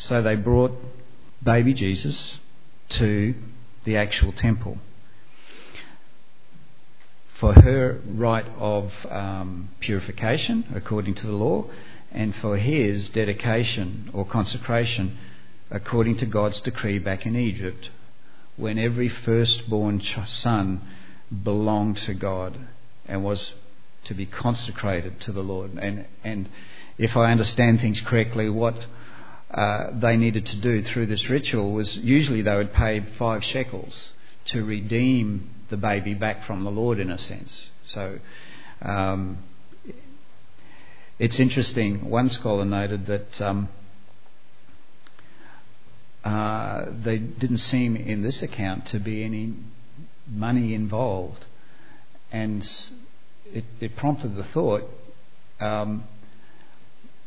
So they brought baby Jesus to the actual temple for her rite of um, purification according to the law, and for his dedication or consecration according to God's decree back in Egypt, when every firstborn son belonged to God and was to be consecrated to the Lord. And, and if I understand things correctly, what uh, they needed to do through this ritual was usually they would pay five shekels to redeem the baby back from the Lord in a sense. So um, it's interesting. One scholar noted that um, uh, there didn't seem in this account to be any money involved, and it, it prompted the thought. Um,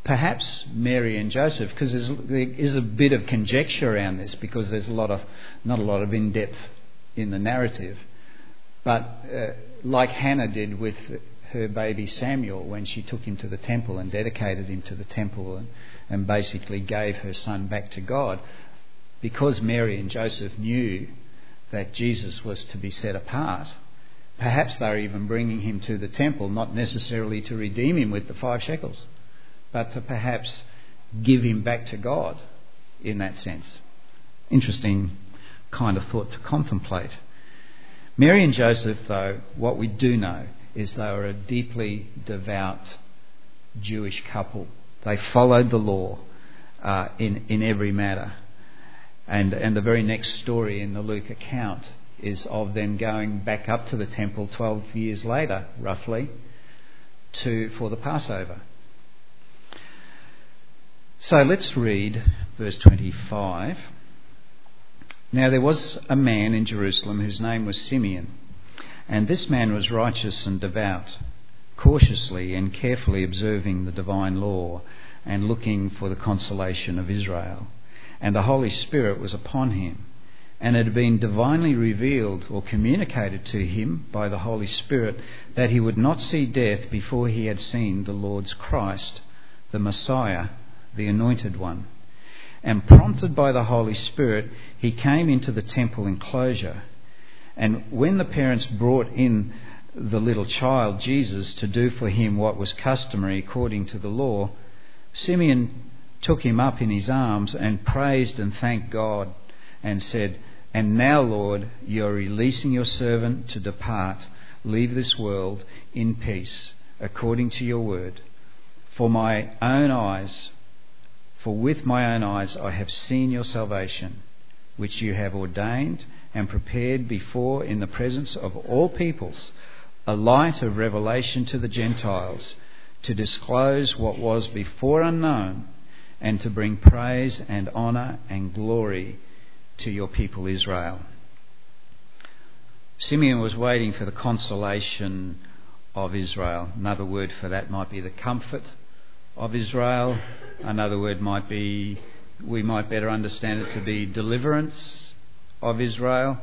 perhaps Mary and Joseph, because there is a bit of conjecture around this, because there's a lot of not a lot of in-depth in the narrative. But uh, like Hannah did with her baby Samuel when she took him to the temple and dedicated him to the temple and, and basically gave her son back to God, because Mary and Joseph knew that Jesus was to be set apart, perhaps they were even bringing him to the temple, not necessarily to redeem him with the five shekels, but to perhaps give him back to God in that sense. Interesting kind of thought to contemplate. Mary and Joseph, though, what we do know is they were a deeply devout Jewish couple. They followed the law uh, in, in every matter. And, and the very next story in the Luke account is of them going back up to the temple 12 years later, roughly, to, for the Passover. So let's read verse 25. Now there was a man in Jerusalem whose name was Simeon, and this man was righteous and devout, cautiously and carefully observing the divine law and looking for the consolation of Israel. And the Holy Spirit was upon him, and it had been divinely revealed or communicated to him by the Holy Spirit that he would not see death before he had seen the Lord's Christ, the Messiah, the Anointed One. And prompted by the Holy Spirit, he came into the temple enclosure. And when the parents brought in the little child, Jesus, to do for him what was customary according to the law, Simeon took him up in his arms and praised and thanked God and said, And now, Lord, you are releasing your servant to depart, leave this world in peace, according to your word. For my own eyes for with my own eyes I have seen your salvation, which you have ordained and prepared before in the presence of all peoples, a light of revelation to the Gentiles, to disclose what was before unknown, and to bring praise and honour and glory to your people Israel. Simeon was waiting for the consolation of Israel. Another word for that might be the comfort of Israel. Another word might be, we might better understand it to be deliverance of Israel.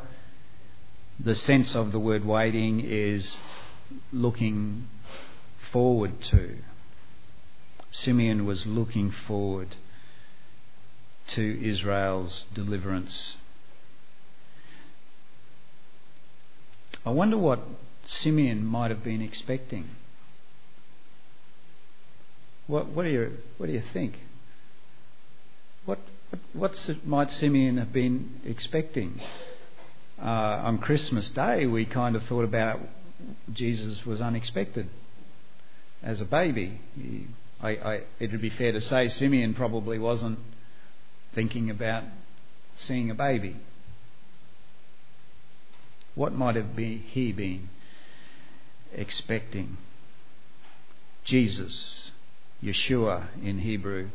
The sense of the word waiting is looking forward to. Simeon was looking forward to Israel's deliverance. I wonder what Simeon might have been expecting. What, what, do, you, what do you think? What, what might Simeon have been expecting? Uh, on Christmas Day, we kind of thought about Jesus was unexpected as a baby. He, I, I, it would be fair to say Simeon probably wasn't thinking about seeing a baby. What might have been, he been expecting? Jesus Yeshua in Hebrew,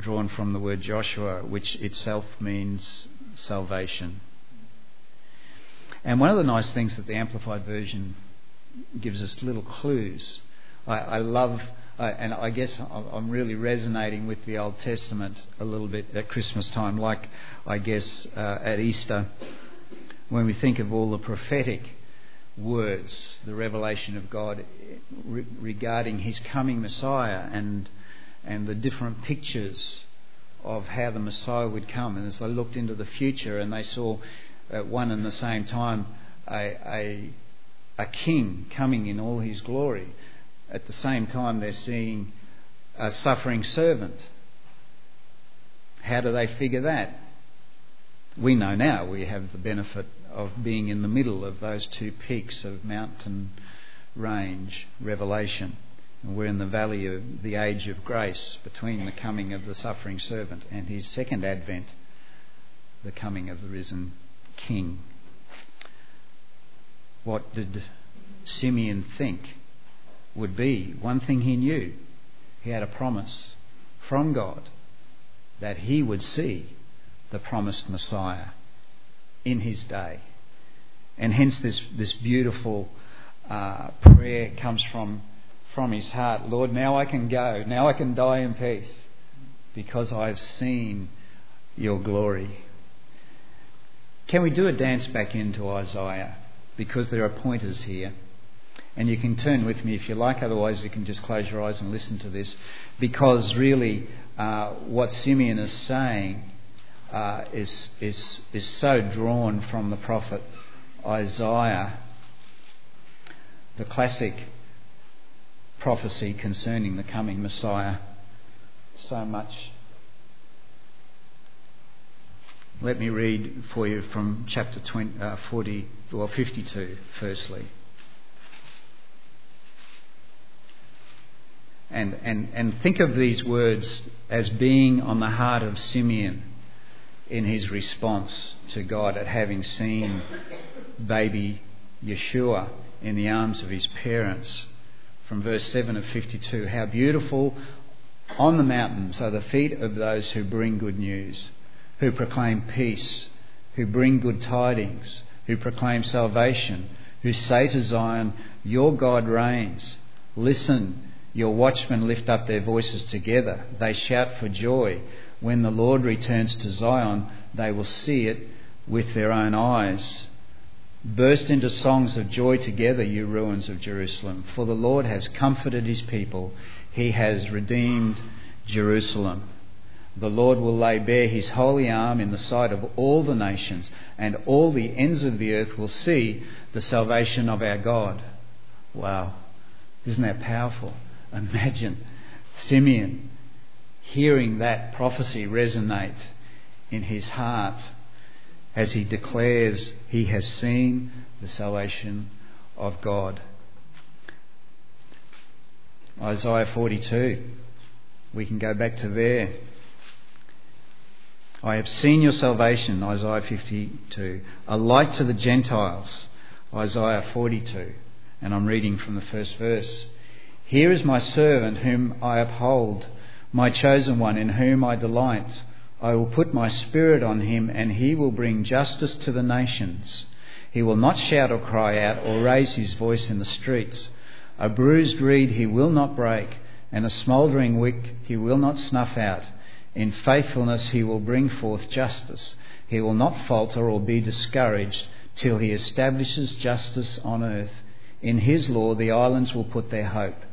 drawn from the word Joshua, which itself means salvation. And one of the nice things that the Amplified Version gives us little clues. I, I love, uh, and I guess I'm really resonating with the Old Testament a little bit at Christmas time, like I guess uh, at Easter, when we think of all the prophetic words, the revelation of God regarding his coming Messiah and, and the different pictures of how the Messiah would come. And as they looked into the future and they saw at one and the same time a, a, a king coming in all his glory, at the same time they're seeing a suffering servant. How do they figure that? We know now we have the benefit of being in the middle of those two peaks of mountain range revelation. And we're in the valley of the age of grace between the coming of the suffering servant and his second advent, the coming of the risen king. What did Simeon think would be? One thing he knew he had a promise from God that he would see the promised Messiah in his day. And hence, this, this beautiful uh, prayer comes from, from his heart Lord, now I can go. Now I can die in peace because I've seen your glory. Can we do a dance back into Isaiah? Because there are pointers here. And you can turn with me if you like, otherwise, you can just close your eyes and listen to this. Because really, uh, what Simeon is saying uh, is, is, is so drawn from the prophet Isaiah, the classic prophecy concerning the coming Messiah, so much. Let me read for you from chapter 20, uh, 40, well, 52, firstly. And, and, and think of these words as being on the heart of Simeon in his response to God at having seen baby Yeshua in the arms of his parents. From verse 7 of 52 How beautiful on the mountains are the feet of those who bring good news, who proclaim peace, who bring good tidings, who proclaim salvation, who say to Zion, Your God reigns. Listen, your watchmen lift up their voices together. They shout for joy. When the Lord returns to Zion, they will see it with their own eyes. Burst into songs of joy together, you ruins of Jerusalem, for the Lord has comforted his people. He has redeemed Jerusalem. The Lord will lay bare his holy arm in the sight of all the nations, and all the ends of the earth will see the salvation of our God. Wow. Isn't that powerful? Imagine Simeon hearing that prophecy resonate in his heart as he declares he has seen the salvation of God. Isaiah 42. We can go back to there. I have seen your salvation, Isaiah 52. A light to the Gentiles, Isaiah 42. And I'm reading from the first verse. Here is my servant whom I uphold my chosen one in whom I delight. I will put my spirit on him, and he will bring justice to the nations. He will not shout or cry out or raise his voice in the streets. A bruised reed he will not break, and a smouldering wick he will not snuff out. In faithfulness he will bring forth justice. He will not falter or be discouraged till he establishes justice on earth. In his law the islands will put their hope.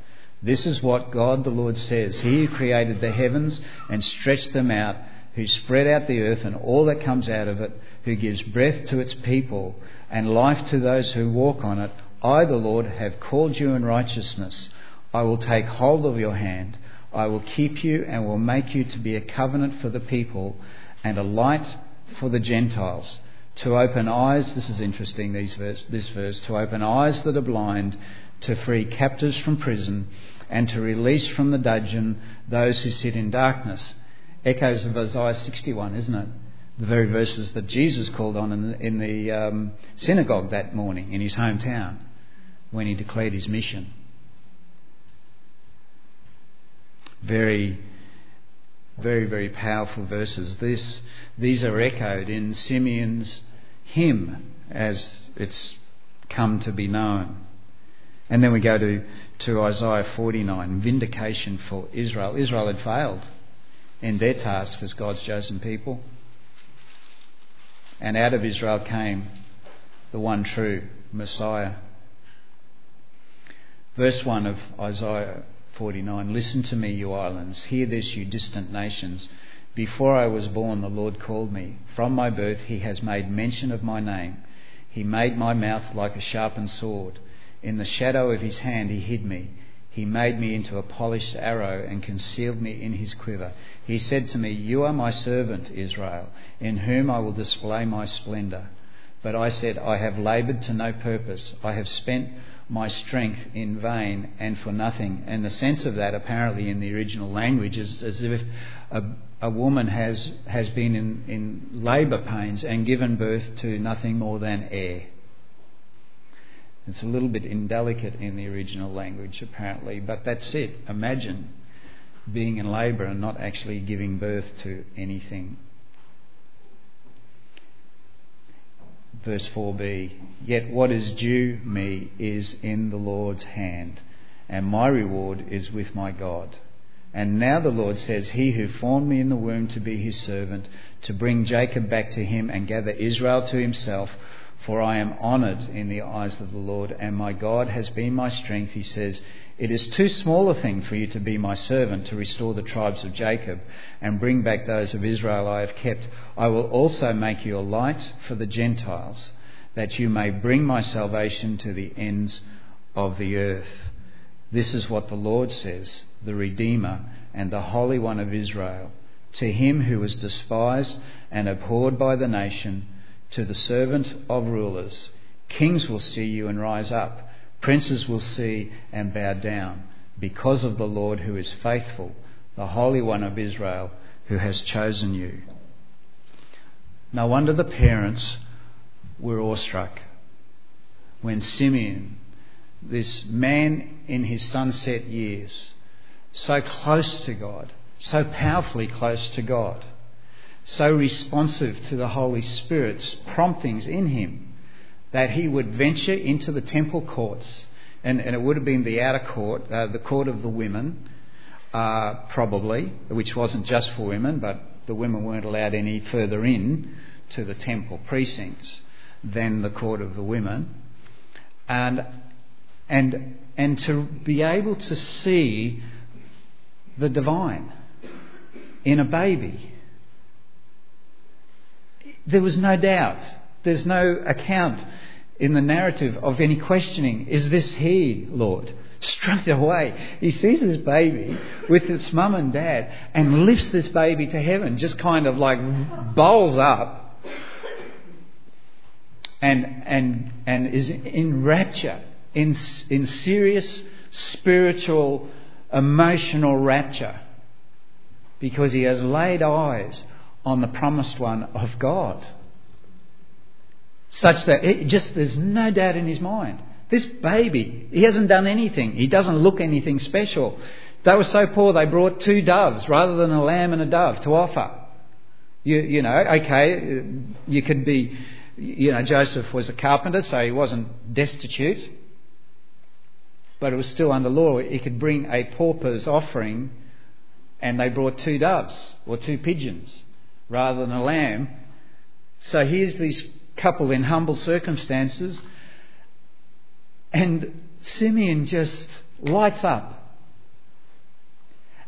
This is what God the Lord says He who created the heavens and stretched them out, who spread out the earth and all that comes out of it, who gives breath to its people and life to those who walk on it. I, the Lord, have called you in righteousness. I will take hold of your hand. I will keep you and will make you to be a covenant for the people and a light for the Gentiles. To open eyes, this is interesting, these verse, this verse, to open eyes that are blind, to free captives from prison and to release from the dungeon those who sit in darkness. Echoes of Isaiah 61, isn't it? The very verses that Jesus called on in the, in the um, synagogue that morning in his hometown when he declared his mission. Very, very, very powerful verses. This, these are echoed in Simeon's hymn as it's come to be known. And then we go to, to Isaiah 49, vindication for Israel. Israel had failed in their task as God's chosen people. And out of Israel came the one true Messiah. Verse 1 of Isaiah 49 Listen to me, you islands. Hear this, you distant nations. Before I was born, the Lord called me. From my birth, He has made mention of my name. He made my mouth like a sharpened sword. In the shadow of His hand, He hid me. He made me into a polished arrow and concealed me in His quiver. He said to me, You are my servant, Israel, in whom I will display my splendour. But I said, I have laboured to no purpose. I have spent my strength in vain and for nothing. And the sense of that, apparently, in the original language, is as if a, a woman has, has been in, in labour pains and given birth to nothing more than air. It's a little bit indelicate in the original language, apparently, but that's it. Imagine being in labour and not actually giving birth to anything. verse 4b Yet what is due me is in the Lord's hand, and my reward is with my God. And now the Lord says, He who formed me in the womb to be his servant, to bring Jacob back to him and gather Israel to himself, for I am honoured in the eyes of the Lord, and my God has been my strength, he says. It is too small a thing for you to be my servant to restore the tribes of Jacob and bring back those of Israel I have kept. I will also make you a light for the Gentiles, that you may bring my salvation to the ends of the earth. This is what the Lord says, the Redeemer and the Holy One of Israel. To him who was despised and abhorred by the nation, to the servant of rulers, kings will see you and rise up Princes will see and bow down because of the Lord who is faithful, the Holy One of Israel who has chosen you. No wonder the parents were awestruck when Simeon, this man in his sunset years, so close to God, so powerfully close to God, so responsive to the Holy Spirit's promptings in him, that he would venture into the temple courts, and, and it would have been the outer court, uh, the court of the women, uh, probably, which wasn't just for women, but the women weren't allowed any further in to the temple precincts than the court of the women. And, and, and to be able to see the divine in a baby. There was no doubt there's no account in the narrative of any questioning. Is this he, Lord? Straight away, he sees this baby with its mum and dad and lifts this baby to heaven, just kind of like bowls up and, and, and is in rapture, in, in serious spiritual, emotional rapture, because he has laid eyes on the promised one of God such that it just there's no doubt in his mind. This baby, he hasn't done anything. He doesn't look anything special. They were so poor they brought two doves rather than a lamb and a dove to offer. You, you know, okay, you could be, you know, Joseph was a carpenter, so he wasn't destitute, but it was still under law. He could bring a pauper's offering, and they brought two doves or two pigeons rather than a lamb. So here's this couple in humble circumstances. And Simeon just lights up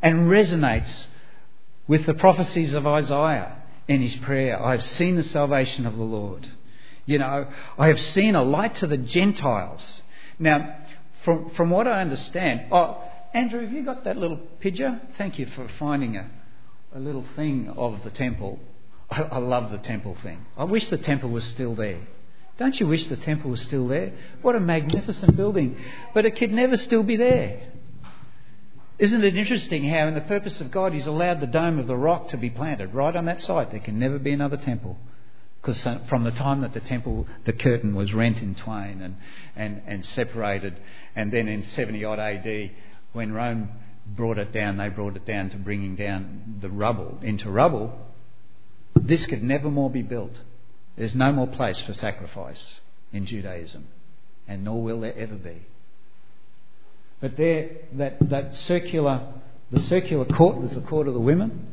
and resonates with the prophecies of Isaiah in his prayer. I have seen the salvation of the Lord. You know, I have seen a light to the Gentiles. Now, from, from what I understand, oh, Andrew, have you got that little picture? Thank you for finding a, a little thing of the temple. I, I love the temple thing. I wish the temple was still there. Don't you wish the temple was still there? What a magnificent building. But it could never still be there. Isn't it interesting how, in the purpose of God, He's allowed the dome of the rock to be planted right on that site? There can never be another temple. Because from the time that the temple, the curtain was rent in twain and, and, and separated, and then in 70 odd AD, when Rome brought it down, they brought it down to bringing down the rubble into rubble. This could never more be built. There's no more place for sacrifice in Judaism, and nor will there ever be. But there, that, that circular, the circular court was the court of the women,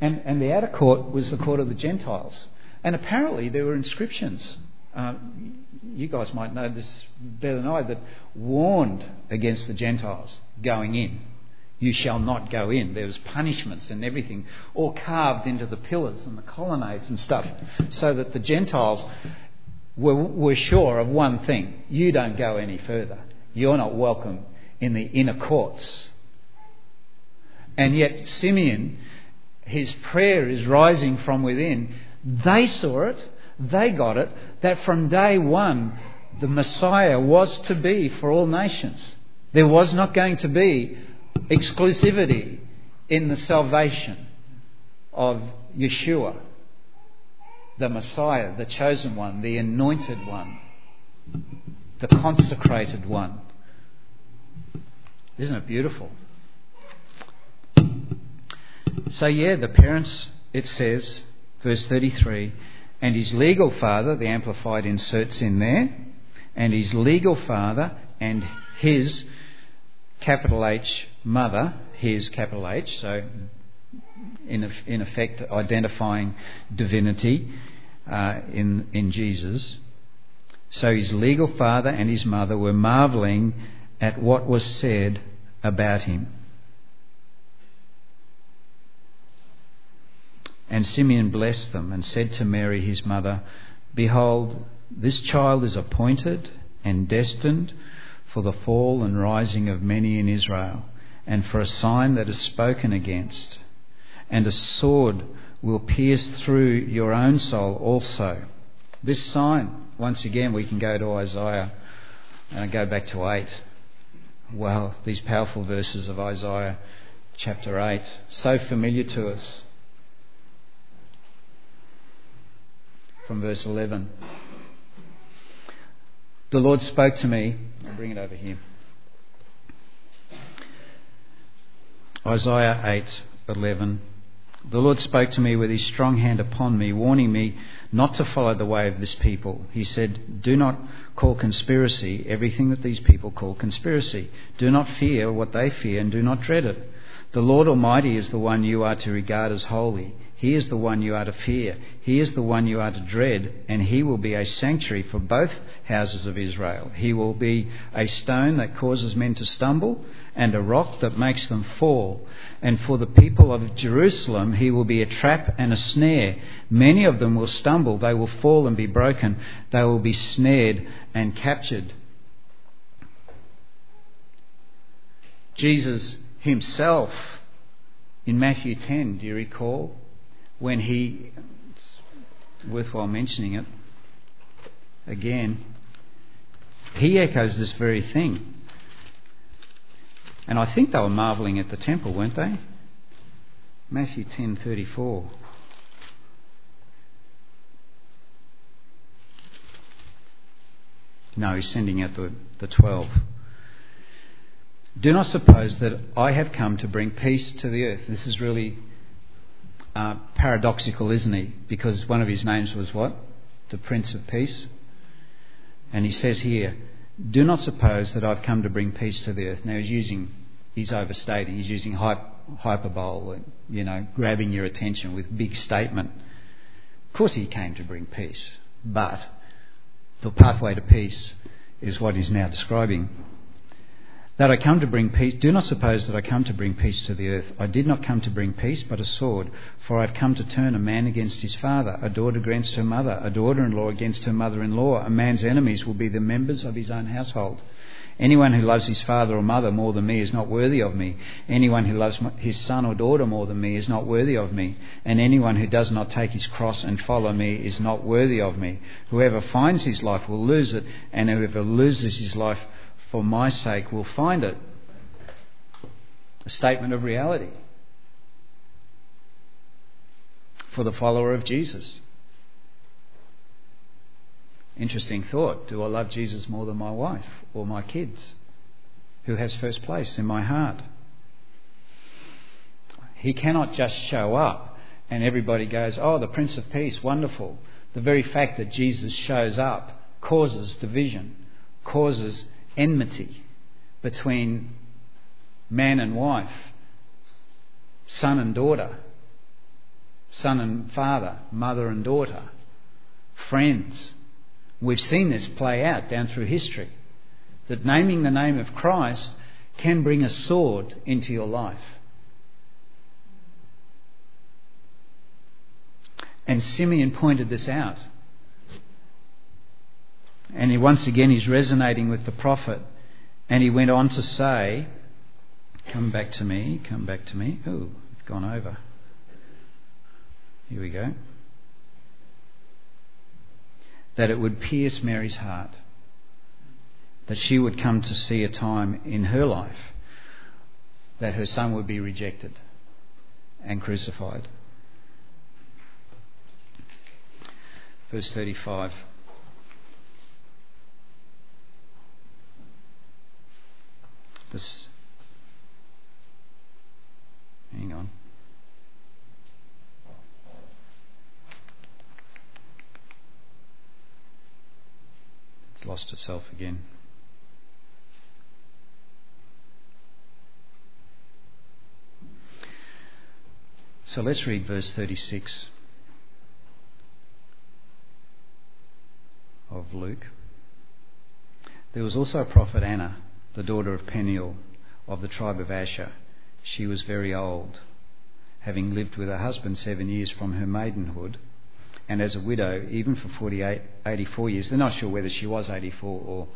and, and the outer court was the court of the Gentiles. And apparently there were inscriptions. Um, you guys might know this better than I, that warned against the Gentiles going in You shall not go in. There was punishments and everything, all carved into the pillars and the colonnades and stuff, so that the Gentiles were, were sure of one thing you don't go any further. You're not welcome in the inner courts. And yet, Simeon, his prayer is rising from within. They saw it, they got it, that from day one, the Messiah was to be for all nations. There was not going to be exclusivity in the salvation of Yeshua the Messiah, the chosen one, the anointed one, the consecrated one. Isn't it beautiful? So, yeah, the parents, it says, verse 33, and his legal father, the Amplified inserts in there, and his legal father and his capital H mother, his capital H, so in, in effect identifying divinity uh, in, in Jesus. So his legal father and his mother were marvelling at what was said about him. And Simeon blessed them and said to Mary his mother, Behold, this child is appointed and destined for the fall and rising of many in Israel, and for a sign that is spoken against and a sword will pierce through your own soul also. This sign, once again, we can go to Isaiah and go back to 8. Well, these powerful verses of Isaiah chapter 8, so familiar to us. From verse 11. The Lord spoke to me. I'll bring it over here. Isaiah 8 11. The Lord spoke to me with his strong hand upon me, warning me not to follow the way of this people. He said, Do not call conspiracy everything that these people call conspiracy. Do not fear what they fear, and do not dread it. The Lord Almighty is the one you are to regard as holy. He is the one you are to fear. He is the one you are to dread, and he will be a sanctuary for both houses of Israel. He will be a stone that causes men to stumble, and a rock that makes them fall. And for the people of Jerusalem, he will be a trap and a snare. Many of them will stumble, they will fall and be broken, they will be snared and captured. Jesus himself, in Matthew 10, do you recall? When he, it's worthwhile mentioning it again, he echoes this very thing. And I think they were marvelling at the temple, weren't they? Matthew 10:34. No, he's sending out the, the 12. Do not suppose that I have come to bring peace to the earth. This is really uh, paradoxical, isn't he? Because one of his names was what? The Prince of Peace. And he says here, do not suppose that I've come to bring peace to the earth. Now he's using, he's overstating, he's using hyperbole, you know, grabbing your attention with big statement. Of course he came to bring peace, but the pathway to peace is what he's now describing. That I come to bring peace, do not suppose that I come to bring peace to the earth. I did not come to bring peace, but a sword. For I have come to turn a man against his father, a daughter against her mother, a daughter in law against her mother in law. A man's enemies will be the members of his own household. Anyone who loves his father or mother more than me is not worthy of me. Anyone who loves his son or daughter more than me is not worthy of me. And anyone who does not take his cross and follow me is not worthy of me. Whoever finds his life will lose it, and whoever loses his life for my sake will find it. A statement of reality for the follower of Jesus. Interesting thought. Do I love Jesus more than my wife or my kids? Who has first place in my heart? He cannot just show up and everybody goes, Oh, the Prince of Peace, wonderful. The very fact that Jesus shows up causes division, causes enmity between man and wife, son and daughter, son and father, mother and daughter, friends. We've seen this play out down through history. That naming the name of Christ can bring a sword into your life. And Simeon pointed this out. And he, once again, he's resonating with the prophet. And he went on to say, Come back to me, come back to me. Oh, it's gone over. Here we go. That it would pierce Mary's heart. That she would come to see a time in her life that her son would be rejected and crucified. Verse 35. This. Hang on. It's lost itself again. So let's read verse 36. of Luke. There was also a prophet Anna, the daughter of Peniel of the tribe of Asher. She was very old, having lived with her husband seven years from her maidenhood, and as a widow, even for 48, 84 years. They're not sure whether she was 84 or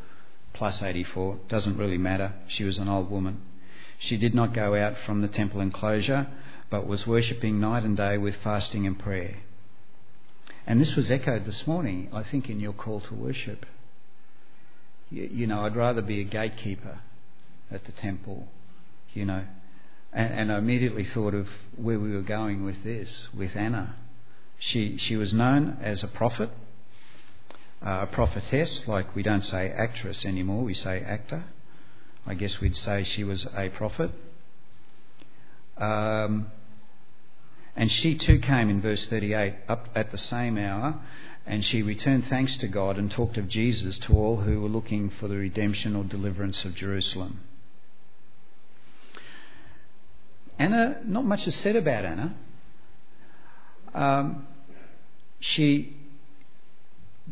plus 84, doesn't really matter. She was an old woman. She did not go out from the temple enclosure, but was worshipping night and day with fasting and prayer. And this was echoed this morning, I think, in your call to worship. You, know, I'd rather be a gatekeeper at the temple, you know. And, and I immediately thought of where we were going with this, with Anna. She, she was known as a prophet, uh, a prophetess, like we don't say actress anymore, we say actor. I guess we'd say she was a prophet. Um, and she too came in verse 38 up at the same hour, and she returned thanks to God and talked of Jesus to all who were looking for the redemption or deliverance of Jerusalem. Anna, not much is said about Anna. Um, she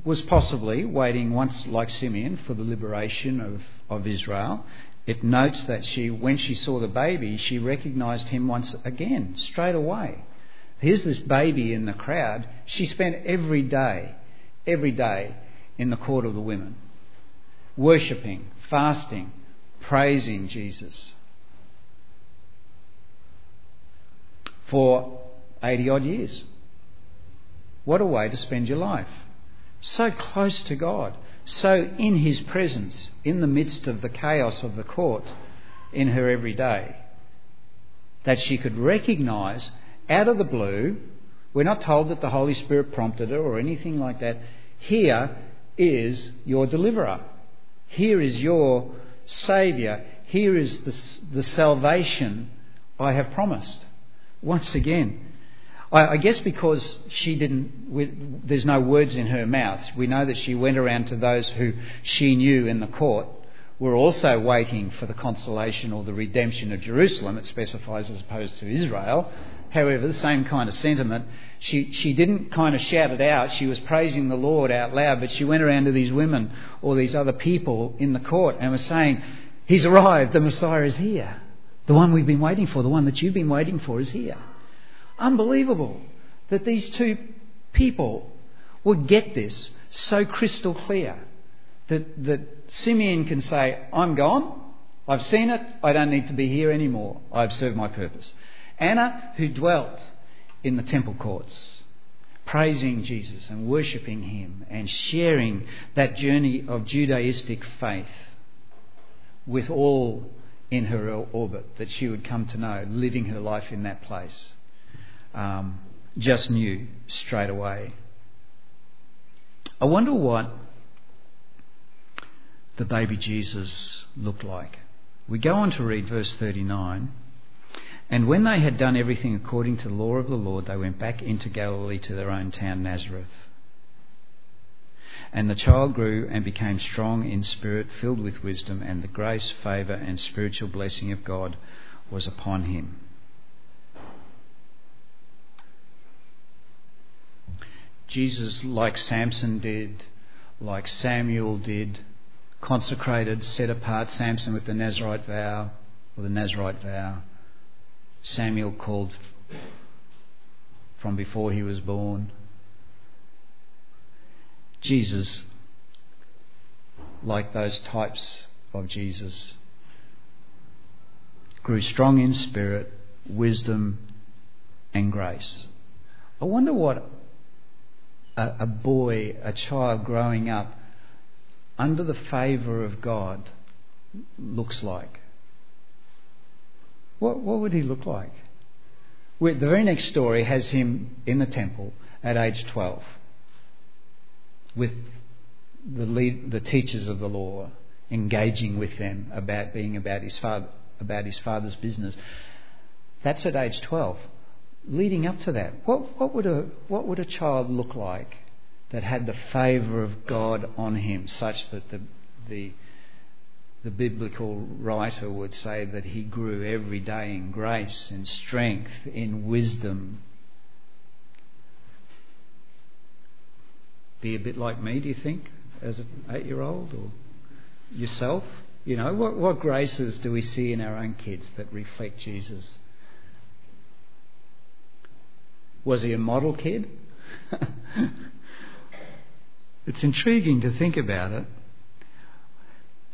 was possibly waiting once, like Simeon, for the liberation of, of Israel. It notes that she, when she saw the baby, she recognized him once again, straight away. Here's this baby in the crowd. She spent every day, every day in the court of the women, worshipping, fasting, praising Jesus for 80 odd years. What a way to spend your life. So close to God, so in His presence, in the midst of the chaos of the court in her every day, that she could recognize out of the blue. We're not told that the Holy Spirit prompted her or anything like that. Here is your deliverer. Here is your Saviour. Here is the, the salvation I have promised. Once again, I, I guess because she didn't, there's no words in her mouth, we know that she went around to those who she knew in the court were also waiting for the consolation or the redemption of Jerusalem, it specifies as opposed to Israel however, the same kind of sentiment. She, she didn't kind of shout it out. She was praising the Lord out loud, but she went around to these women or these other people in the court and was saying, He's arrived, the Messiah is here. The one we've been waiting for, the one that you've been waiting for is here. Unbelievable that these two people would get this so crystal clear that, that Simeon can say, I'm gone, I've seen it, I don't need to be here anymore, I've served my purpose. Anna, who dwelt in the temple courts, praising Jesus and worshipping Him and sharing that journey of Judaistic faith with all in her orbit that she would come to know, living her life in that place, um, just knew straight away. I wonder what the baby Jesus looked like. We go on to read verse 39. And when they had done everything according to the law of the Lord, they went back into Galilee to their own town, Nazareth. And the child grew and became strong in spirit, filled with wisdom, and the grace, favour, and spiritual blessing of God was upon him. Jesus, like Samson did, like Samuel did, consecrated, set apart Samson with the Nazarite vow, or the Nazarite vow. Samuel called from before he was born. Jesus, like those types of Jesus, grew strong in spirit, wisdom, and grace. I wonder what a, a boy, a child growing up under the favour of God looks like. What, what would he look like? The very next story has him in the temple at age 12 with the, lead, the teachers of the law, engaging with them about being about his, father, about his father's business. That's at age 12. Leading up to that, what, what, would a, what would a child look like that had the favour of God on him such that the, the the biblical writer would say that he grew every day in grace, in strength, in wisdom. Be a bit like me, do you think, as an eight year old, or yourself? You know, what, what graces do we see in our own kids that reflect Jesus? Was he a model kid? it's intriguing to think about it.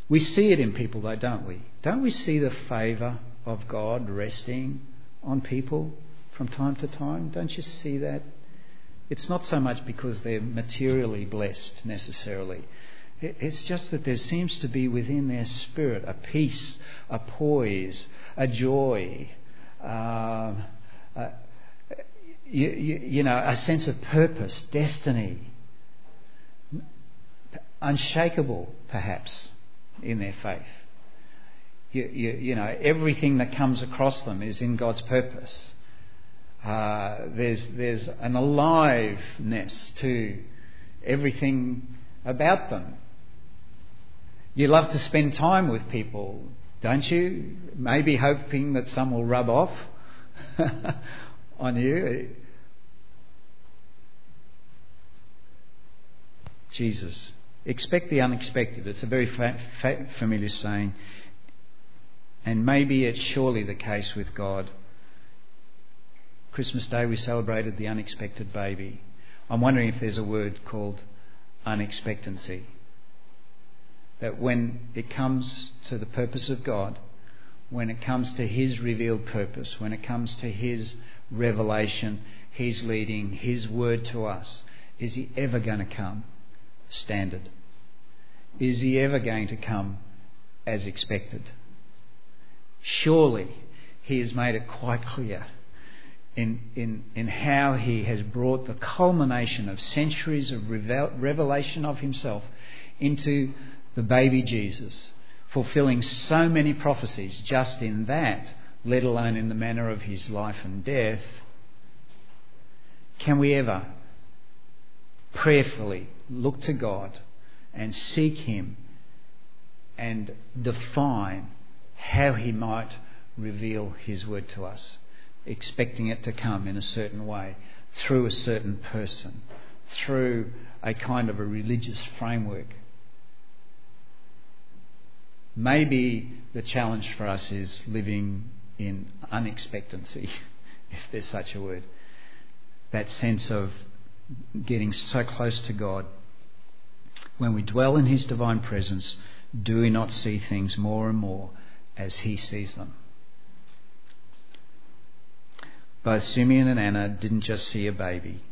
We see it in people, though, don't we? Don't we see the favour of God resting on people from time to time? Don't you see that? It's not so much because they're materially blessed necessarily. It's just that there seems to be within their spirit a peace, a poise, a joy, uh, you, you, you know, a sense of purpose, destiny, unshakable perhaps in their faith. You, you, you know, everything that comes across them is in God's purpose. Uh, there's, there's an aliveness to everything about them. You love to spend time with people, don't you? Maybe hoping that some will rub off on you. Jesus Expect the unexpected. It's a very fa- fa- familiar saying. And maybe it's surely the case with God. Christmas Day we celebrated the unexpected baby. I'm wondering if there's a word called unexpectancy. That when it comes to the purpose of God, when it comes to His revealed purpose, when it comes to His revelation, His leading, His word to us, is He ever going to come? Standard? Is he ever going to come as expected? Surely he has made it quite clear in, in, in how he has brought the culmination of centuries of revelation of himself into the baby Jesus, fulfilling so many prophecies just in that, let alone in the manner of his life and death. Can we ever prayerfully look to God and seek Him and define how He might reveal His word to us, expecting it to come in a certain way, through a certain person, through a kind of a religious framework. Maybe the challenge for us is living in unexpectancy, if there's such a word. That sense of getting so close to God. When we dwell in His divine presence, do we not see things more and more as He sees them? Both Simeon and Anna didn't just see a baby.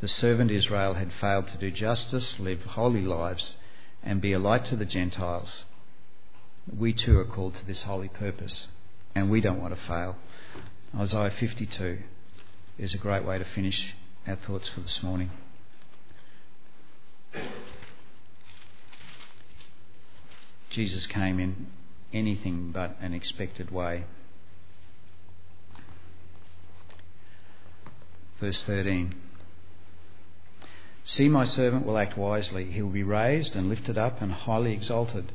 The servant Israel had failed to do justice, live holy lives, and be a light to the Gentiles. We too are called to this holy purpose, and we don't want to fail. Isaiah 52 is a great way to finish our thoughts for this morning. Jesus came in anything but an expected way. Verse 13 See, my servant will act wisely. He will be raised and lifted up and highly exalted.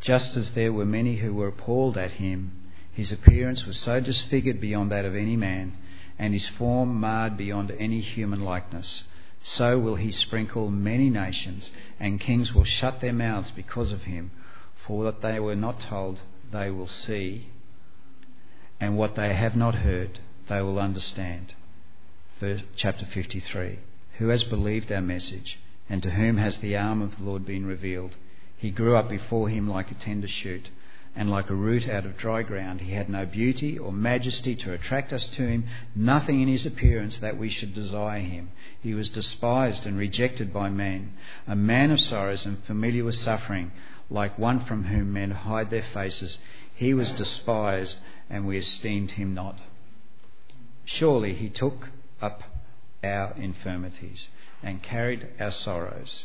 Just as there were many who were appalled at him, his appearance was so disfigured beyond that of any man and his form marred beyond any human likeness. So will he sprinkle many nations, and kings will shut their mouths because of him, for that they were not told they will see, and what they have not heard, they will understand. Verse, chapter 53. Who has believed our message, and to whom has the arm of the Lord been revealed? He grew up before him like a tender shoot, and like a root out of dry ground. He had no beauty or majesty to attract us to him, nothing in his appearance that we should desire him. He was despised and rejected by men, a man of sorrows and familiar with suffering, like one from whom men hide their faces. He was despised, and we esteemed him not. Surely he took up our infirmities and carried our sorrows.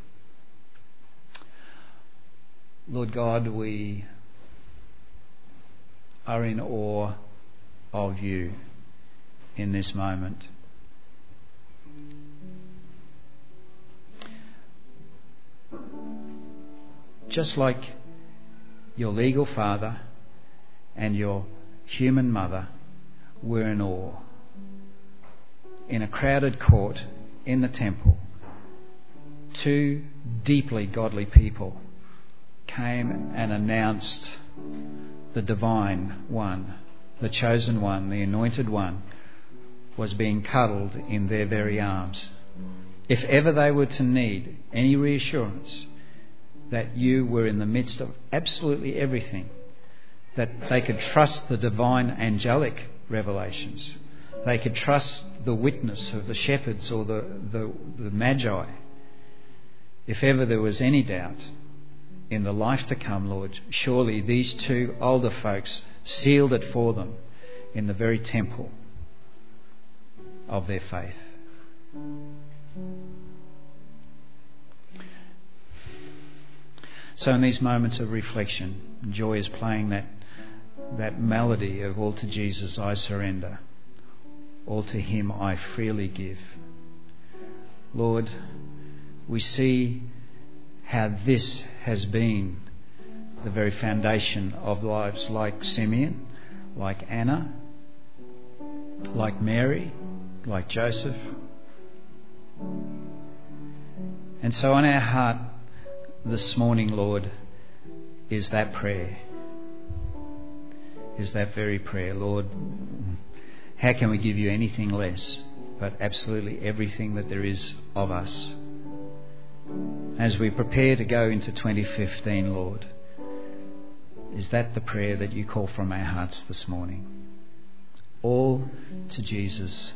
Lord God, we are in awe of you in this moment. Just like your legal father and your human mother were in awe. In a crowded court in the temple, two deeply godly people came and announced the divine one, the chosen one, the anointed one, was being cuddled in their very arms. If ever they were to need any reassurance that you were in the midst of absolutely everything, that they could trust the divine angelic revelations, they could trust the witness of the shepherds or the, the, the magi. If ever there was any doubt, in the life to come, Lord, surely these two older folks sealed it for them in the very temple of their faith. So, in these moments of reflection, Joy is playing that, that melody of All to Jesus I surrender, all to Him I freely give. Lord, we see how this has been the very foundation of lives like Simeon, like Anna, like Mary, like Joseph. And so on our heart this morning, Lord, is that prayer. Is that very prayer, Lord? How can we give you anything less but absolutely everything that there is of us? As we prepare to go into 2015, Lord, is that the prayer that you call from our hearts this morning? All to Jesus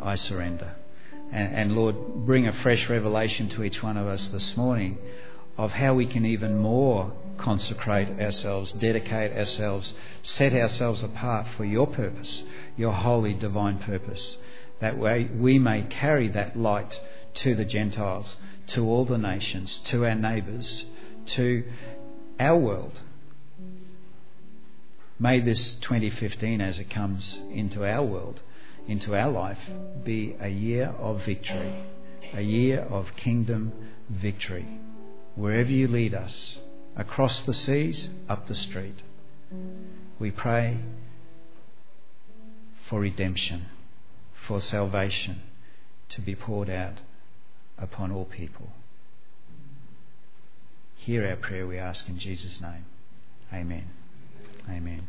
I surrender. And, and, Lord, bring a fresh revelation to each one of us this morning of how we can even more consecrate ourselves, dedicate ourselves, set ourselves apart for your purpose, your holy divine purpose. That way we may carry that light to the Gentiles to all the nations, to our neighbours, to our world. May this 2015, as it comes into our world, into our life, be a year of victory, a year of kingdom victory. Wherever you lead us, across the seas, up the street, we pray for redemption, for salvation to be poured out upon all people. Hear our prayer, we ask in Jesus' name. Amen. Amen.